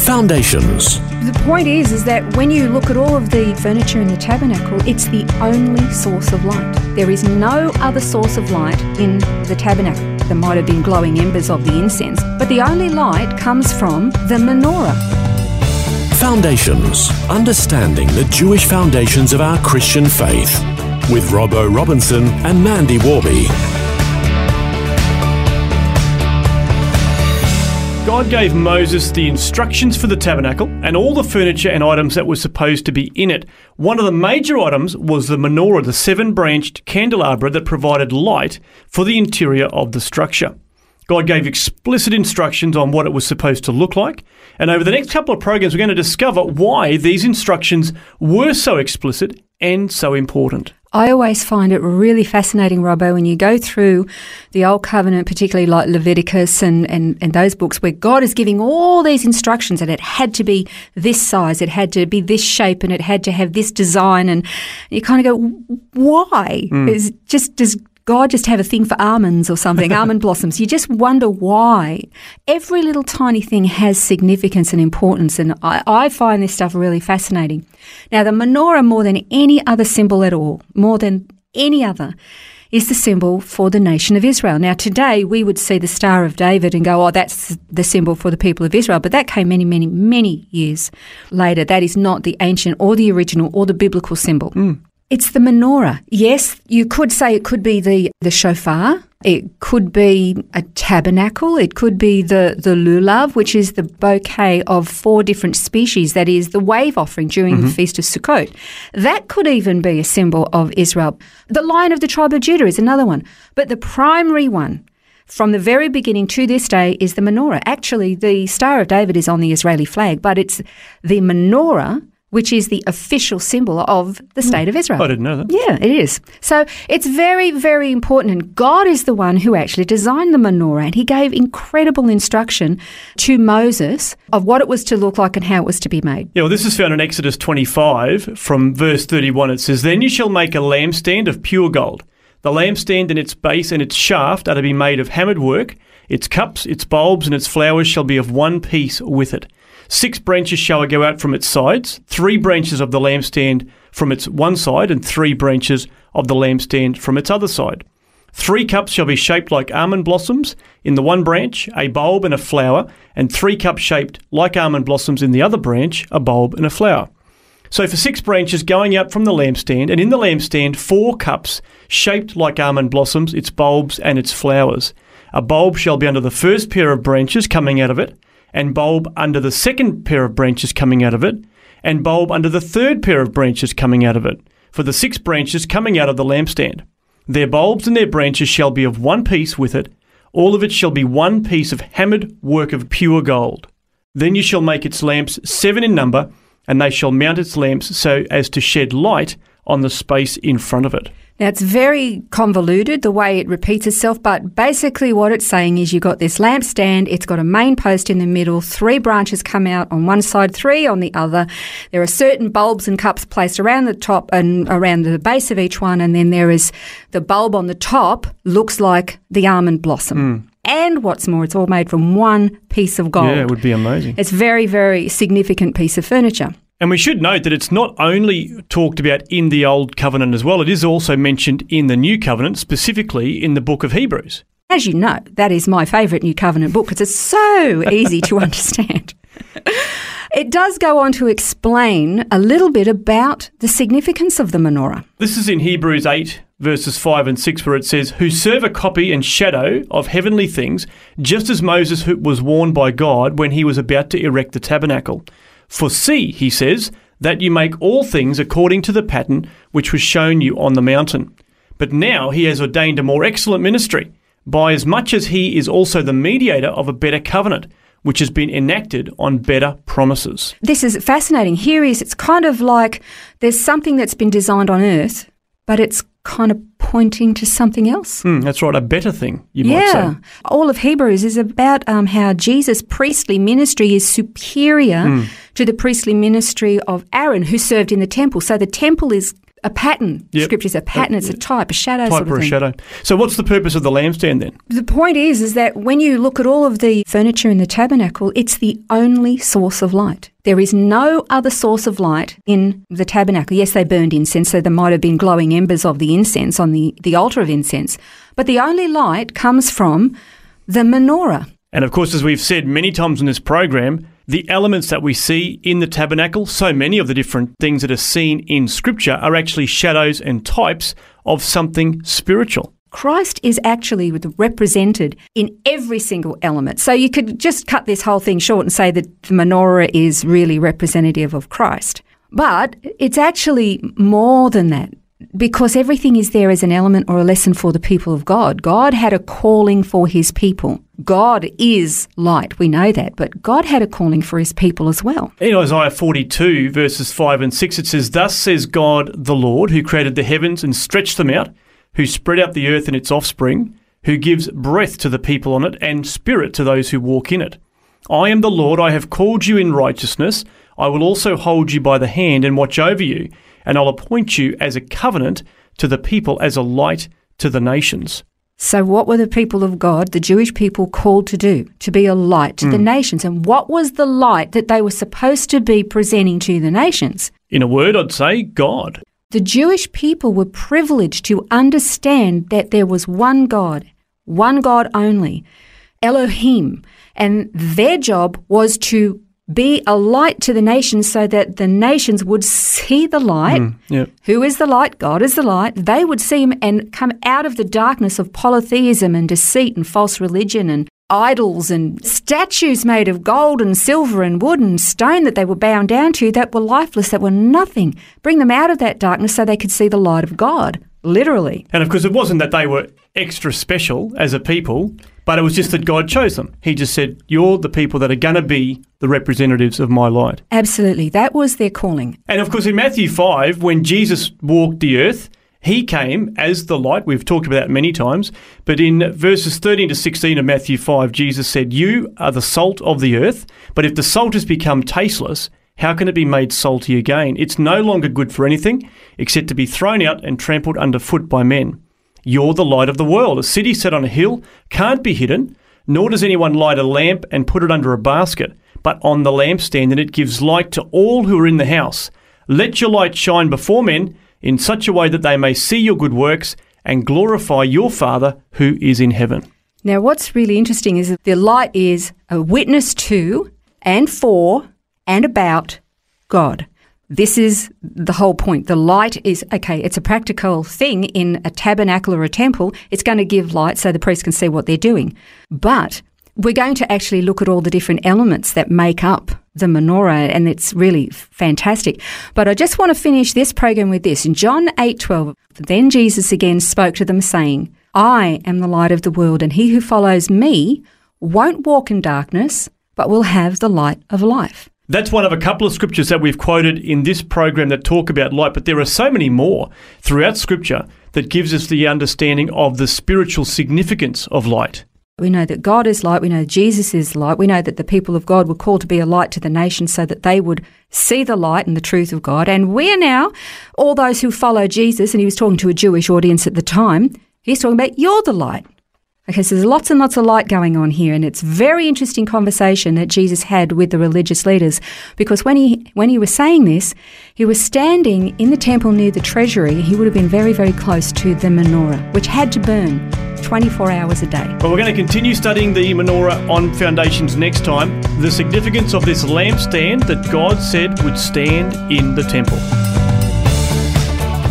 Foundations. The point is, is that when you look at all of the furniture in the tabernacle, it's the only source of light. There is no other source of light in the tabernacle. There might have been glowing embers of the incense, but the only light comes from the menorah. Foundations. Understanding the Jewish foundations of our Christian faith. With Robbo Robinson and Mandy Warby. God gave Moses the instructions for the tabernacle and all the furniture and items that were supposed to be in it. One of the major items was the menorah, the seven branched candelabra that provided light for the interior of the structure. God gave explicit instructions on what it was supposed to look like. And over the next couple of programs, we're going to discover why these instructions were so explicit and so important. I always find it really fascinating, Robbo, when you go through the Old Covenant, particularly like Leviticus and, and, and those books where God is giving all these instructions and it had to be this size, it had to be this shape, and it had to have this design. And you kind of go, why? Mm. It's just, does God just have a thing for almonds or something, almond blossoms. You just wonder why. Every little tiny thing has significance and importance, and I, I, find this stuff really fascinating. Now, the menorah, more than any other symbol at all, more than any other, is the symbol for the nation of Israel. Now, today we would see the Star of David and go, oh, that's the symbol for the people of Israel. But that came many, many, many years later. That is not the ancient or the original or the biblical symbol. Mm. It's the menorah. Yes, you could say it could be the, the shofar. It could be a tabernacle. It could be the, the lulav, which is the bouquet of four different species. That is the wave offering during mm-hmm. the Feast of Sukkot. That could even be a symbol of Israel. The Lion of the tribe of Judah is another one. But the primary one from the very beginning to this day is the menorah. Actually, the Star of David is on the Israeli flag, but it's the menorah which is the official symbol of the state of Israel. I didn't know that. Yeah, it is. So it's very, very important. And God is the one who actually designed the menorah. And he gave incredible instruction to Moses of what it was to look like and how it was to be made. Yeah, well, this is found in Exodus 25 from verse 31. It says, Then you shall make a lampstand of pure gold. The lampstand and its base and its shaft are to be made of hammered work. Its cups, its bulbs, and its flowers shall be of one piece with it. Six branches shall go out from its sides, three branches of the lampstand from its one side, and three branches of the lampstand from its other side. Three cups shall be shaped like almond blossoms in the one branch, a bulb and a flower, and three cups shaped like almond blossoms in the other branch, a bulb and a flower. So for six branches going out from the lampstand, and in the lampstand, four cups shaped like almond blossoms, its bulbs and its flowers. A bulb shall be under the first pair of branches coming out of it, and bulb under the second pair of branches coming out of it, and bulb under the third pair of branches coming out of it, for the six branches coming out of the lampstand. Their bulbs and their branches shall be of one piece with it, all of it shall be one piece of hammered work of pure gold. Then you shall make its lamps seven in number, and they shall mount its lamps so as to shed light on the space in front of it. Now, it's very convoluted the way it repeats itself, but basically what it's saying is you've got this lampstand, it's got a main post in the middle, three branches come out on one side, three on the other. There are certain bulbs and cups placed around the top and around the base of each one, and then there is the bulb on the top looks like the almond blossom. Mm. And what's more, it's all made from one piece of gold. Yeah, it would be amazing. It's very, very significant piece of furniture. And we should note that it's not only talked about in the Old Covenant as well, it is also mentioned in the New Covenant, specifically in the book of Hebrews. As you know, that is my favourite New Covenant book because it's so easy to understand. It does go on to explain a little bit about the significance of the menorah. This is in Hebrews 8, verses 5 and 6, where it says, Who serve a copy and shadow of heavenly things, just as Moses was warned by God when he was about to erect the tabernacle. For see, he says, that you make all things according to the pattern which was shown you on the mountain. But now he has ordained a more excellent ministry, by as much as he is also the mediator of a better covenant, which has been enacted on better promises. This is fascinating. Here is it's kind of like there's something that's been designed on earth, but it's kind of pointing to something else. Hmm, that's right, a better thing, you might Yeah. say. All of Hebrews is about um, how Jesus' priestly ministry is superior Hmm. to the priestly ministry of Aaron, who served in the temple. So the temple is a pattern. Yep. Scripture's a pattern, it's a type, a shadow Type sort of or a thing. shadow. So, what's the purpose of the lampstand then? The point is, is that when you look at all of the furniture in the tabernacle, it's the only source of light. There is no other source of light in the tabernacle. Yes, they burned incense, so there might have been glowing embers of the incense on the, the altar of incense. But the only light comes from the menorah. And of course, as we've said many times in this program, the elements that we see in the tabernacle, so many of the different things that are seen in Scripture, are actually shadows and types of something spiritual. Christ is actually represented in every single element. So you could just cut this whole thing short and say that the menorah is really representative of Christ. But it's actually more than that because everything is there as an element or a lesson for the people of God. God had a calling for his people. God is light, we know that, but God had a calling for his people as well. In Isaiah 42, verses 5 and 6, it says, Thus says God the Lord, who created the heavens and stretched them out, who spread out the earth and its offspring, who gives breath to the people on it and spirit to those who walk in it. I am the Lord, I have called you in righteousness. I will also hold you by the hand and watch over you, and I'll appoint you as a covenant to the people, as a light to the nations. So, what were the people of God, the Jewish people, called to do? To be a light to the hmm. nations. And what was the light that they were supposed to be presenting to the nations? In a word, I'd say God. The Jewish people were privileged to understand that there was one God, one God only, Elohim. And their job was to be a light to the nations so that the nations would see the light. Mm, yeah. Who is the light? God is the light. They would see him and come out of the darkness of polytheism and deceit and false religion and idols and statues made of gold and silver and wood and stone that they were bound down to that were lifeless, that were nothing. Bring them out of that darkness so they could see the light of God, literally. And of course, it wasn't that they were extra special as a people, but it was just that God chose them. He just said, You're the people that are going to be the representatives of my light. Absolutely. That was their calling. And of course, in Matthew 5, when Jesus walked the earth, he came as the light. We've talked about that many times. But in verses 13 to 16 of Matthew 5, Jesus said, You are the salt of the earth, but if the salt has become tasteless, how can it be made salty again? It's no longer good for anything except to be thrown out and trampled underfoot by men. You're the light of the world. A city set on a hill can't be hidden, nor does anyone light a lamp and put it under a basket, but on the lampstand, and it gives light to all who are in the house. Let your light shine before men in such a way that they may see your good works and glorify your Father who is in heaven. Now, what's really interesting is that the light is a witness to and for and about God. This is the whole point. The light is, okay, it's a practical thing in a tabernacle or a temple. It's going to give light so the priest can see what they're doing. But we're going to actually look at all the different elements that make up the menorah, and it's really fantastic. But I just want to finish this program with this. In John 8:12, then Jesus again spoke to them, saying, I am the light of the world, and he who follows me won't walk in darkness, but will have the light of life. That's one of a couple of scriptures that we've quoted in this program that talk about light, but there are so many more throughout scripture that gives us the understanding of the spiritual significance of light. We know that God is light. We know Jesus is light. We know that the people of God were called to be a light to the nations so that they would see the light and the truth of God. And we are now, all those who follow Jesus, and he was talking to a Jewish audience at the time, he's talking about you're the light. Okay, so there's lots and lots of light going on here, and it's very interesting conversation that Jesus had with the religious leaders, because when he when he was saying this, he was standing in the temple near the treasury. He would have been very very close to the menorah, which had to burn 24 hours a day. But we're going to continue studying the menorah on foundations next time. The significance of this lampstand that God said would stand in the temple.